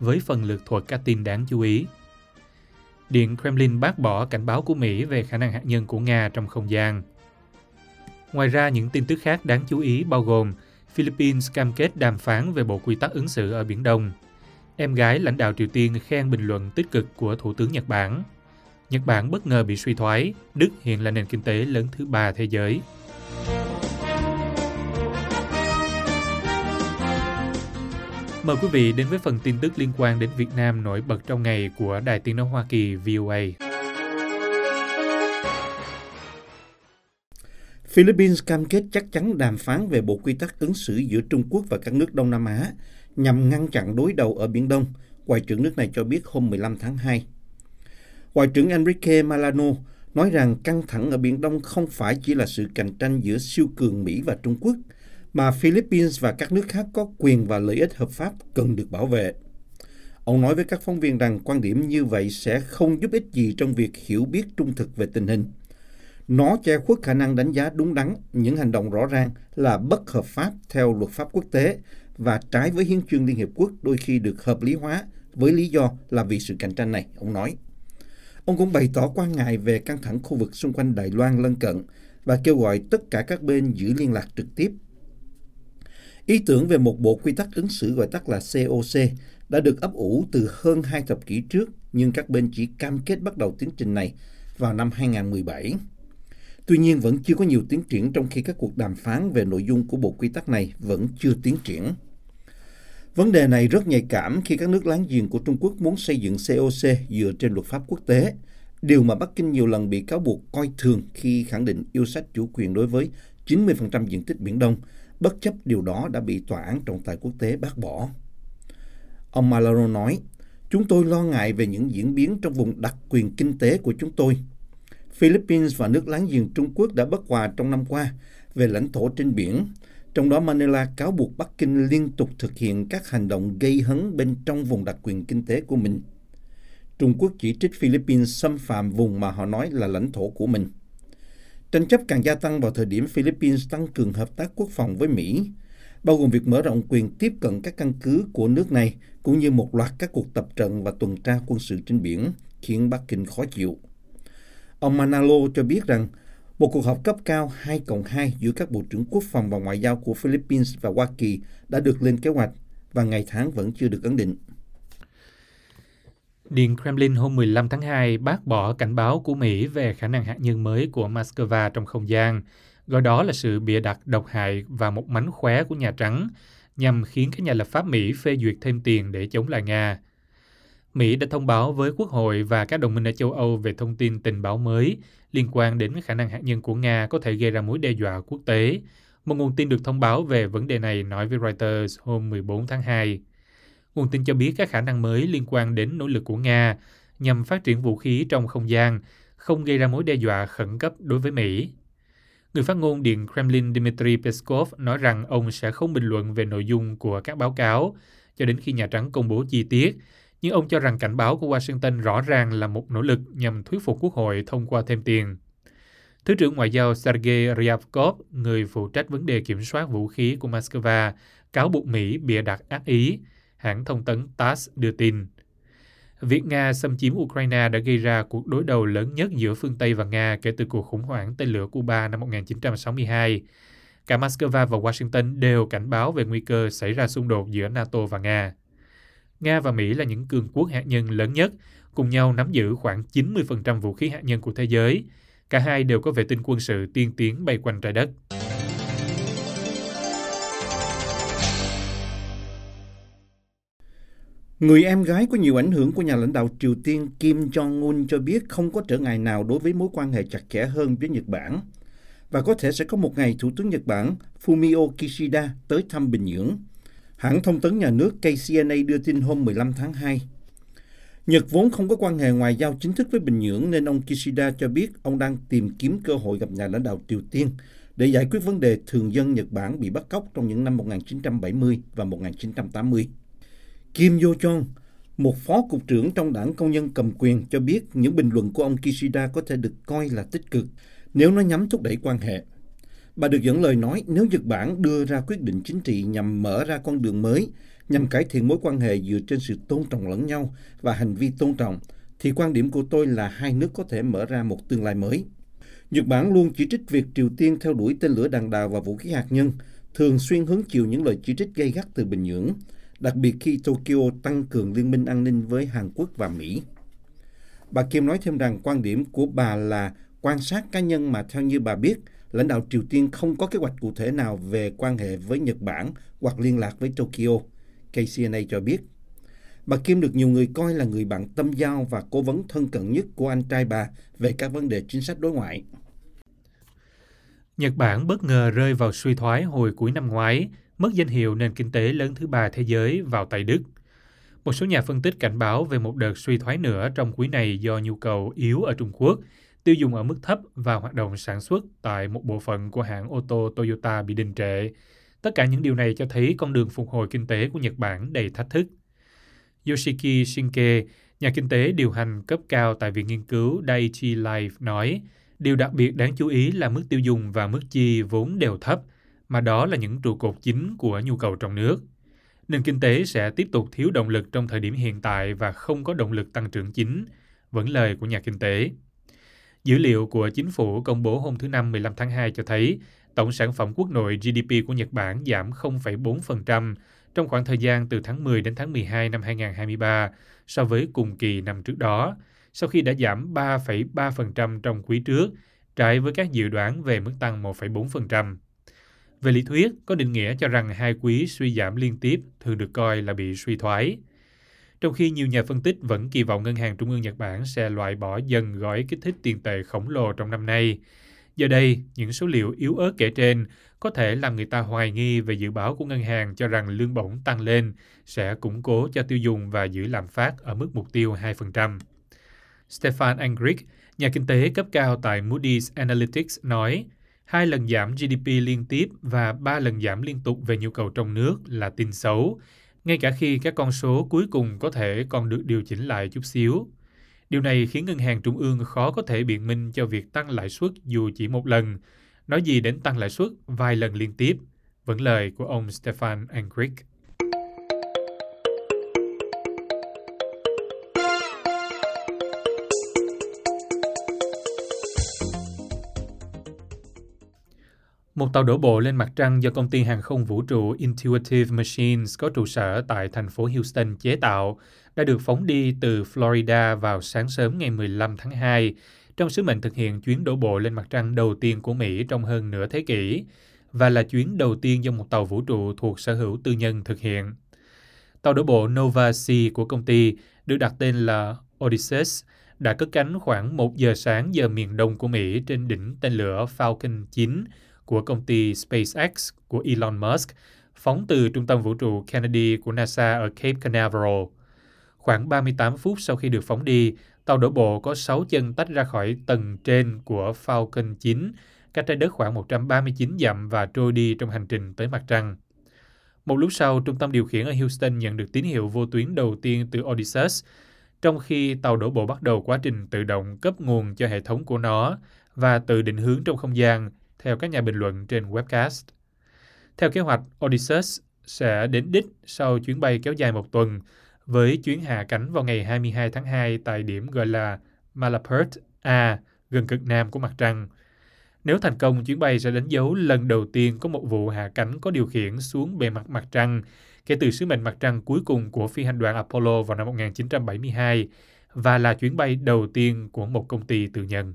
với phần lược thuật các tin đáng chú ý. Điện Kremlin bác bỏ cảnh báo của Mỹ về khả năng hạt nhân của Nga trong không gian. Ngoài ra, những tin tức khác đáng chú ý bao gồm Philippines cam kết đàm phán về bộ quy tắc ứng xử ở Biển Đông. Em gái lãnh đạo Triều Tiên khen bình luận tích cực của Thủ tướng Nhật Bản. Nhật Bản bất ngờ bị suy thoái, Đức hiện là nền kinh tế lớn thứ ba thế giới. Mời quý vị đến với phần tin tức liên quan đến Việt Nam nổi bật trong ngày của Đài Tiếng Nói Hoa Kỳ VOA. Philippines cam kết chắc chắn đàm phán về bộ quy tắc ứng xử giữa Trung Quốc và các nước Đông Nam Á nhằm ngăn chặn đối đầu ở Biển Đông, Ngoại trưởng nước này cho biết hôm 15 tháng 2. Ngoại trưởng Enrique Malano nói rằng căng thẳng ở Biển Đông không phải chỉ là sự cạnh tranh giữa siêu cường Mỹ và Trung Quốc, mà Philippines và các nước khác có quyền và lợi ích hợp pháp cần được bảo vệ. Ông nói với các phóng viên rằng quan điểm như vậy sẽ không giúp ích gì trong việc hiểu biết trung thực về tình hình. Nó che khuất khả năng đánh giá đúng đắn những hành động rõ ràng là bất hợp pháp theo luật pháp quốc tế và trái với hiến chương Liên Hiệp Quốc đôi khi được hợp lý hóa với lý do là vì sự cạnh tranh này, ông nói. Ông cũng bày tỏ quan ngại về căng thẳng khu vực xung quanh Đài Loan lân cận và kêu gọi tất cả các bên giữ liên lạc trực tiếp Ý tưởng về một bộ quy tắc ứng xử gọi tắt là COC đã được ấp ủ từ hơn hai thập kỷ trước, nhưng các bên chỉ cam kết bắt đầu tiến trình này vào năm 2017. Tuy nhiên vẫn chưa có nhiều tiến triển trong khi các cuộc đàm phán về nội dung của bộ quy tắc này vẫn chưa tiến triển. Vấn đề này rất nhạy cảm khi các nước láng giềng của Trung Quốc muốn xây dựng COC dựa trên luật pháp quốc tế, điều mà Bắc Kinh nhiều lần bị cáo buộc coi thường khi khẳng định yêu sách chủ quyền đối với 90% diện tích Biển Đông, bất chấp điều đó đã bị Tòa án trọng tài quốc tế bác bỏ. Ông Malaro nói, chúng tôi lo ngại về những diễn biến trong vùng đặc quyền kinh tế của chúng tôi. Philippines và nước láng giềng Trung Quốc đã bất hòa trong năm qua về lãnh thổ trên biển, trong đó Manila cáo buộc Bắc Kinh liên tục thực hiện các hành động gây hấn bên trong vùng đặc quyền kinh tế của mình. Trung Quốc chỉ trích Philippines xâm phạm vùng mà họ nói là lãnh thổ của mình. Tranh chấp càng gia tăng vào thời điểm Philippines tăng cường hợp tác quốc phòng với Mỹ, bao gồm việc mở rộng quyền tiếp cận các căn cứ của nước này, cũng như một loạt các cuộc tập trận và tuần tra quân sự trên biển, khiến Bắc Kinh khó chịu. Ông Manalo cho biết rằng một cuộc họp cấp cao 2 cộng 2 giữa các bộ trưởng quốc phòng và ngoại giao của Philippines và Hoa Kỳ đã được lên kế hoạch và ngày tháng vẫn chưa được ấn định. Điện Kremlin hôm 15 tháng 2 bác bỏ cảnh báo của Mỹ về khả năng hạt nhân mới của Moscow trong không gian, gọi đó là sự bịa đặt độc hại và một mánh khóe của Nhà Trắng nhằm khiến các nhà lập pháp Mỹ phê duyệt thêm tiền để chống lại Nga. Mỹ đã thông báo với Quốc hội và các đồng minh ở châu Âu về thông tin tình báo mới liên quan đến khả năng hạt nhân của Nga có thể gây ra mối đe dọa quốc tế. Một nguồn tin được thông báo về vấn đề này nói với Reuters hôm 14 tháng 2. Nguồn tin cho biết các khả năng mới liên quan đến nỗ lực của Nga nhằm phát triển vũ khí trong không gian không gây ra mối đe dọa khẩn cấp đối với Mỹ. Người phát ngôn Điện Kremlin Dmitry Peskov nói rằng ông sẽ không bình luận về nội dung của các báo cáo cho đến khi Nhà Trắng công bố chi tiết, nhưng ông cho rằng cảnh báo của Washington rõ ràng là một nỗ lực nhằm thuyết phục Quốc hội thông qua thêm tiền. Thứ trưởng Ngoại giao Sergei Ryabkov, người phụ trách vấn đề kiểm soát vũ khí của Moscow, cáo buộc Mỹ bịa đặt ác ý, hãng thông tấn TASS đưa tin. Việc Nga xâm chiếm Ukraine đã gây ra cuộc đối đầu lớn nhất giữa phương Tây và Nga kể từ cuộc khủng hoảng tên lửa Cuba năm 1962. Cả Moscow và Washington đều cảnh báo về nguy cơ xảy ra xung đột giữa NATO và Nga. Nga và Mỹ là những cường quốc hạt nhân lớn nhất, cùng nhau nắm giữ khoảng 90% vũ khí hạt nhân của thế giới. Cả hai đều có vệ tinh quân sự tiên tiến bay quanh trái đất. Người em gái có nhiều ảnh hưởng của nhà lãnh đạo Triều Tiên Kim Jong-un cho biết không có trở ngại nào đối với mối quan hệ chặt chẽ hơn với Nhật Bản. Và có thể sẽ có một ngày Thủ tướng Nhật Bản Fumio Kishida tới thăm Bình Nhưỡng. Hãng thông tấn nhà nước KCNA đưa tin hôm 15 tháng 2. Nhật vốn không có quan hệ ngoại giao chính thức với Bình Nhưỡng nên ông Kishida cho biết ông đang tìm kiếm cơ hội gặp nhà lãnh đạo Triều Tiên để giải quyết vấn đề thường dân Nhật Bản bị bắt cóc trong những năm 1970 và 1980. Kim Yo Jong, một phó cục trưởng trong đảng công nhân cầm quyền cho biết những bình luận của ông Kishida có thể được coi là tích cực nếu nó nhắm thúc đẩy quan hệ. Bà được dẫn lời nói nếu Nhật Bản đưa ra quyết định chính trị nhằm mở ra con đường mới, nhằm cải thiện mối quan hệ dựa trên sự tôn trọng lẫn nhau và hành vi tôn trọng, thì quan điểm của tôi là hai nước có thể mở ra một tương lai mới. Nhật Bản luôn chỉ trích việc Triều Tiên theo đuổi tên lửa đạn đạo và vũ khí hạt nhân, thường xuyên hứng chịu những lời chỉ trích gay gắt từ Bình Nhưỡng, đặc biệt khi Tokyo tăng cường liên minh an ninh với Hàn Quốc và Mỹ. Bà Kim nói thêm rằng quan điểm của bà là quan sát cá nhân mà theo như bà biết, lãnh đạo Triều Tiên không có kế hoạch cụ thể nào về quan hệ với Nhật Bản hoặc liên lạc với Tokyo, KCNA cho biết. Bà Kim được nhiều người coi là người bạn tâm giao và cố vấn thân cận nhất của anh trai bà về các vấn đề chính sách đối ngoại. Nhật Bản bất ngờ rơi vào suy thoái hồi cuối năm ngoái, mất danh hiệu nền kinh tế lớn thứ ba thế giới vào tay Đức. Một số nhà phân tích cảnh báo về một đợt suy thoái nữa trong quý này do nhu cầu yếu ở Trung Quốc, tiêu dùng ở mức thấp và hoạt động sản xuất tại một bộ phận của hãng ô tô Toyota bị đình trệ. Tất cả những điều này cho thấy con đường phục hồi kinh tế của Nhật Bản đầy thách thức. Yoshiki Shinke, nhà kinh tế điều hành cấp cao tại Viện Nghiên cứu Daiichi Life nói, điều đặc biệt đáng chú ý là mức tiêu dùng và mức chi vốn đều thấp, mà đó là những trụ cột chính của nhu cầu trong nước. Nền kinh tế sẽ tiếp tục thiếu động lực trong thời điểm hiện tại và không có động lực tăng trưởng chính, vẫn lời của nhà kinh tế. Dữ liệu của chính phủ công bố hôm thứ Năm 15 tháng 2 cho thấy tổng sản phẩm quốc nội GDP của Nhật Bản giảm 0,4% trong khoảng thời gian từ tháng 10 đến tháng 12 năm 2023 so với cùng kỳ năm trước đó, sau khi đã giảm 3,3% trong quý trước, trái với các dự đoán về mức tăng 1,4%. Về lý thuyết, có định nghĩa cho rằng hai quý suy giảm liên tiếp thường được coi là bị suy thoái. Trong khi nhiều nhà phân tích vẫn kỳ vọng Ngân hàng Trung ương Nhật Bản sẽ loại bỏ dần gói kích thích tiền tệ khổng lồ trong năm nay. Giờ đây, những số liệu yếu ớt kể trên có thể làm người ta hoài nghi về dự báo của ngân hàng cho rằng lương bổng tăng lên sẽ củng cố cho tiêu dùng và giữ lạm phát ở mức mục tiêu 2%. Stefan Angrick, nhà kinh tế cấp cao tại Moody's Analytics nói, hai lần giảm GDP liên tiếp và ba lần giảm liên tục về nhu cầu trong nước là tin xấu, ngay cả khi các con số cuối cùng có thể còn được điều chỉnh lại chút xíu. Điều này khiến ngân hàng trung ương khó có thể biện minh cho việc tăng lãi suất dù chỉ một lần, nói gì đến tăng lãi suất vài lần liên tiếp, vẫn lời của ông Stefan Angrick. Một tàu đổ bộ lên mặt trăng do công ty hàng không vũ trụ Intuitive Machines có trụ sở tại thành phố Houston chế tạo, đã được phóng đi từ Florida vào sáng sớm ngày 15 tháng 2 trong sứ mệnh thực hiện chuyến đổ bộ lên mặt trăng đầu tiên của Mỹ trong hơn nửa thế kỷ, và là chuyến đầu tiên do một tàu vũ trụ thuộc sở hữu tư nhân thực hiện. Tàu đổ bộ Nova C của công ty được đặt tên là Odysseus đã cất cánh khoảng 1 giờ sáng giờ miền đông của Mỹ trên đỉnh tên lửa Falcon 9 của công ty SpaceX của Elon Musk phóng từ trung tâm vũ trụ Kennedy của NASA ở Cape Canaveral. Khoảng 38 phút sau khi được phóng đi, tàu đổ bộ có 6 chân tách ra khỏi tầng trên của Falcon 9, cách trái đất khoảng 139 dặm và trôi đi trong hành trình tới mặt trăng. Một lúc sau, trung tâm điều khiển ở Houston nhận được tín hiệu vô tuyến đầu tiên từ Odysseus, trong khi tàu đổ bộ bắt đầu quá trình tự động cấp nguồn cho hệ thống của nó và tự định hướng trong không gian, theo các nhà bình luận trên webcast. Theo kế hoạch, Odysseus sẽ đến đích sau chuyến bay kéo dài một tuần, với chuyến hạ cánh vào ngày 22 tháng 2 tại điểm gọi là Malapert A, gần cực nam của mặt trăng. Nếu thành công, chuyến bay sẽ đánh dấu lần đầu tiên có một vụ hạ cánh có điều khiển xuống bề mặt mặt trăng kể từ sứ mệnh mặt trăng cuối cùng của phi hành đoàn Apollo vào năm 1972 và là chuyến bay đầu tiên của một công ty tư nhân.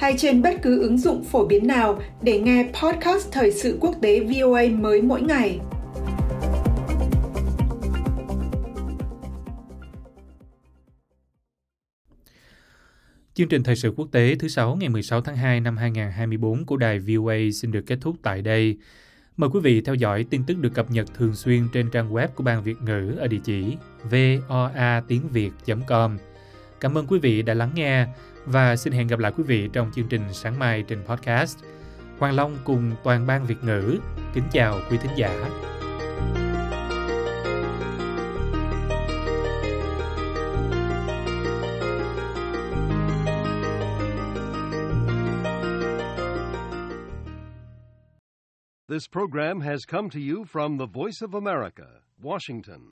hay trên bất cứ ứng dụng phổ biến nào để nghe podcast Thời sự quốc tế VOA mới mỗi ngày. Chương trình thời sự quốc tế thứ sáu ngày 16 tháng 2 năm 2024 của đài VOA xin được kết thúc tại đây. Mời quý vị theo dõi tin tức được cập nhật thường xuyên trên trang web của Ban Việt ngữ ở địa chỉ voa tiếng com Cảm ơn quý vị đã lắng nghe và xin hẹn gặp lại quý vị trong chương trình sáng mai trên podcast. Hoàng Long cùng toàn ban Việt ngữ kính chào quý thính giả. This program has come to you from the Voice of America, Washington.